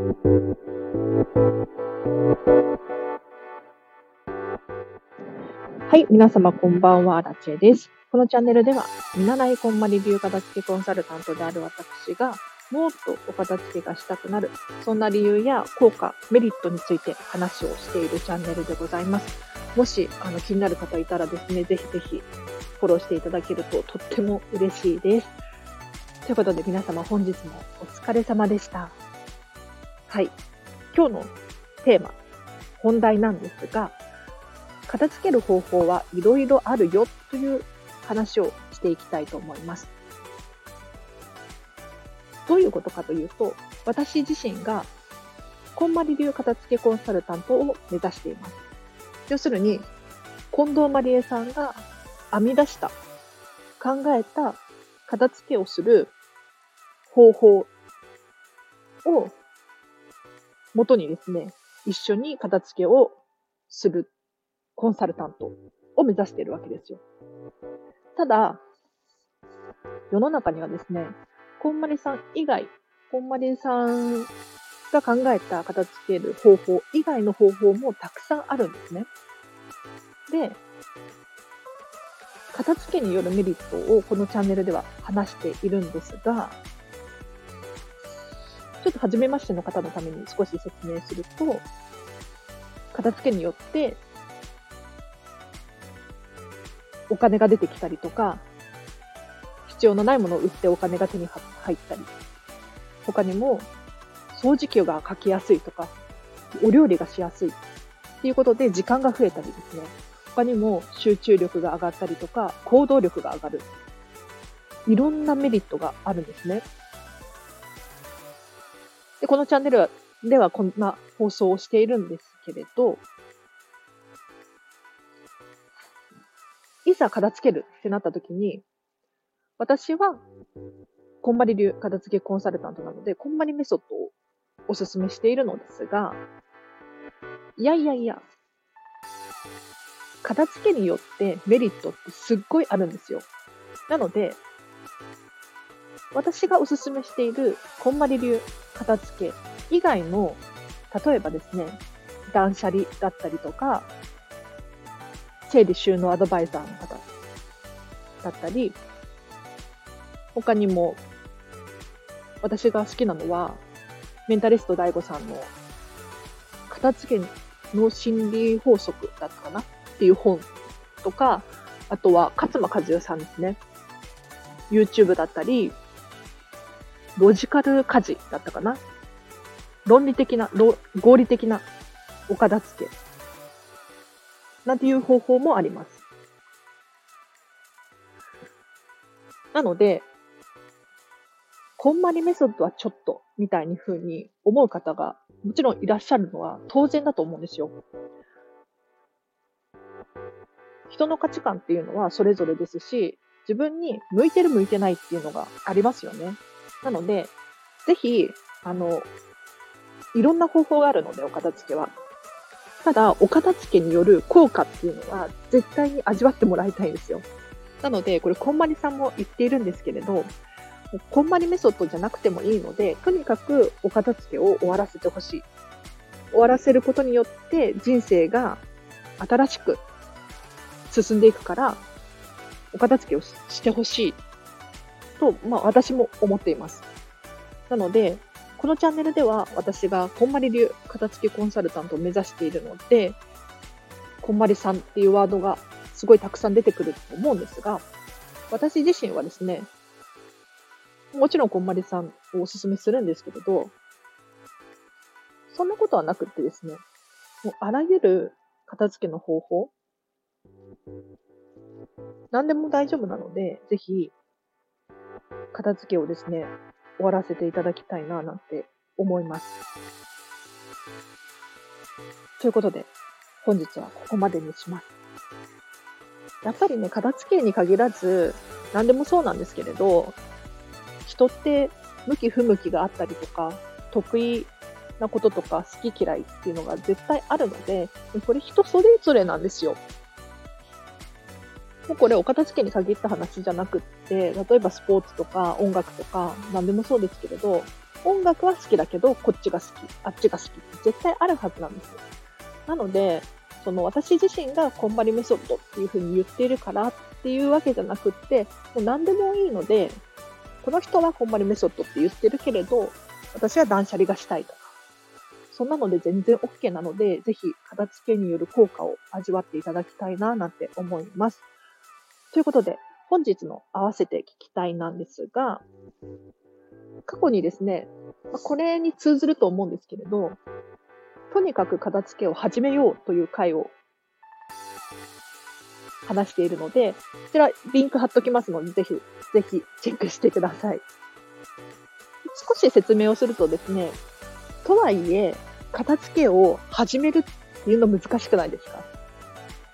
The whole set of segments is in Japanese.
はい、皆様こんばんは、ラチェです。このチャンネルでは、見習いこんまり流片付けコンサルタントである私が、もっとお片付けがしたくなる、そんな理由や効果、メリットについて話をしているチャンネルでございます。もしあの気になる方いたらですね、ぜひぜひフォローしていただけるととっても嬉しいです。ということで皆様本日もお疲れ様でした。はい。今日のテーマ、本題なんですが、片付ける方法はいろいろあるよという話をしていきたいと思います。どういうことかというと、私自身が、こんまり流片付けコンサルタントを目指しています。要するに、近藤まりえさんが編み出した、考えた片付けをする方法を元にですね、一緒に片付けをするコンサルタントを目指しているわけですよ。ただ、世の中にはですね、こんまりさん以外、こんまりさんが考えた片付ける方法以外の方法もたくさんあるんですね。で、片付けによるメリットをこのチャンネルでは話しているんですが、ちょっと初めましての方のために少し説明すると、片付けによってお金が出てきたりとか、必要のないものを売ってお金が手に入ったり、他にも掃除機がかきやすいとか、お料理がしやすいっていうことで時間が増えたりですね、他にも集中力が上がったりとか、行動力が上がる。いろんなメリットがあるんですね。で、このチャンネルではこんな放送をしているんですけれど、いざ片付けるってなった時に、私は、こんまり流片付けコンサルタントなので、こんまりメソッドをお勧めしているのですが、いやいやいや、片付けによってメリットってすっごいあるんですよ。なので、私がお勧めしているこんまり流片付け以外の、例えばですね、断捨離だったりとか、整理収納アドバイザーの方だったり、他にも、私が好きなのは、メンタリスト DAIGO さんの、片付けの心理法則だったかなっていう本とか、あとは、勝間和代さんですね。YouTube だったり、ロジカル家事だったかな？論理的な、合理的なお片付けなんていう方法もあります。なので、こんまりメソッドはちょっと、みたいに風に思う方がもちろんいらっしゃるのは当然だと思うんですよ。人の価値観っていうのはそれぞれですし、自分に向いてる向いてないっていうのがありますよね。なので、ぜひ、あの、いろんな方法があるので、お片付けは。ただ、お片付けによる効果っていうのは絶対に味わってもらいたいんですよ。なので、これ、こんまりさんも言っているんですけれど、こんまりメソッドじゃなくてもいいので、とにかくお片付けを終わらせてほしい。終わらせることによって人生が新しく進んでいくから、お片付けをしてほしいと、まあ私も思っています。なので、このチャンネルでは私がこんまり流片付けコンサルタントを目指しているので、こんまりさんっていうワードがすごいたくさん出てくると思うんですが、私自身はですね、もちろんこんまりさんをお勧めするんですけれど、そんなことはなくてですね、もうあらゆる片付けの方法、何でも大丈夫なので、ぜひ、片付けをですね、終わらせていただきたいな、なんて思います。ということで、本日はここまでにします。やっぱりね、片付けに限らず、何でもそうなんですけれど、人って向き不向きがあったりとか、得意なこととか好き嫌いっていうのが絶対あるので、これ人それぞれなんですよ。もうこれお片付けに限った話じゃなくって、例えばスポーツとか音楽とか何でもそうですけれど、音楽は好きだけど、こっちが好き、あっちが好きって絶対あるはずなんですよ。なので、その私自身がこんまりメソッドっていうふうに言っているからっていうわけじゃなくって、もう何でもいいので、この人はこんまりメソッドって言ってるけれど、私は断捨離がしたいとか、そんなので全然 OK なので、ぜひ片付けによる効果を味わっていただきたいななんて思います。ということで、本日の合わせて聞きたいなんですが、過去にですね、これに通ずると思うんですけれど、とにかく片付けを始めようという回を話しているので、こちらリンク貼っときますので、ぜひ、ぜひチェックしてください。少し説明をするとですね、とはいえ、片付けを始めるっていうの難しくないですか？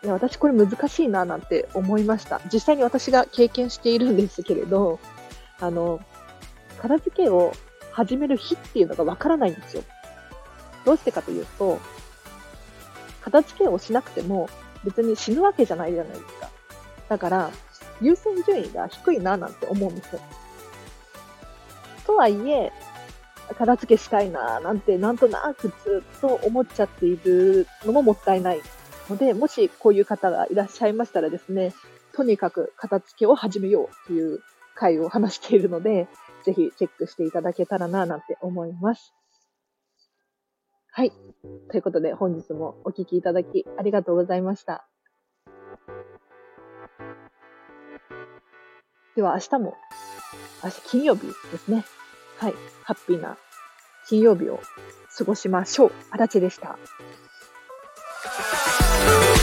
いや私これ難しいななんて思いました。実際に私が経験しているんですけれど、あの、片付けを始める日っていうのがわからないんですよ。どうしてかというと、片付けをしなくても別に死ぬわけじゃないじゃないですか。だから、優先順位が低いななんて思うんですよ。とはいえ、片付けしたいななんてなんとなくずっと思っちゃっているのももったいないので、もしこういう方がいらっしゃいましたらですね、とにかく片付けを始めようという回を話しているので、ぜひチェックしていただけたらななんて思います。はい。ということで本日もお聴きいただきありがとうございました。では明日も、明日金曜日ですね。はい。ハッピーな金曜日を過ごしましょう。あらちでした。oh